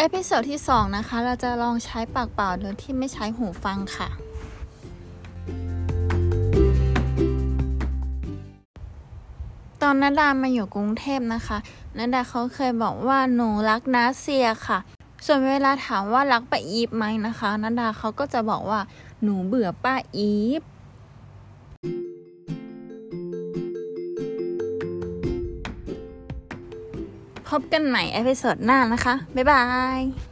episode ที่ 2 นะคะ เราจะลองใช้ปากเปล่าโดยที่ไม่ใช้หูฟังค่ะ ตอนนาดามาอยู่กรุงเทพนะคะนาดาเขาเคยบอกว่าหนูรักนาเซียค่ะ ส่วนเวลาถามว่ารักป้าอีฟไหมนะคะนาดาเขาก็จะบอกว่าหนูเบื่อป้าอีฟ พบกันใหม่เอพิโซดหน้านะคะ บ๊ายบาย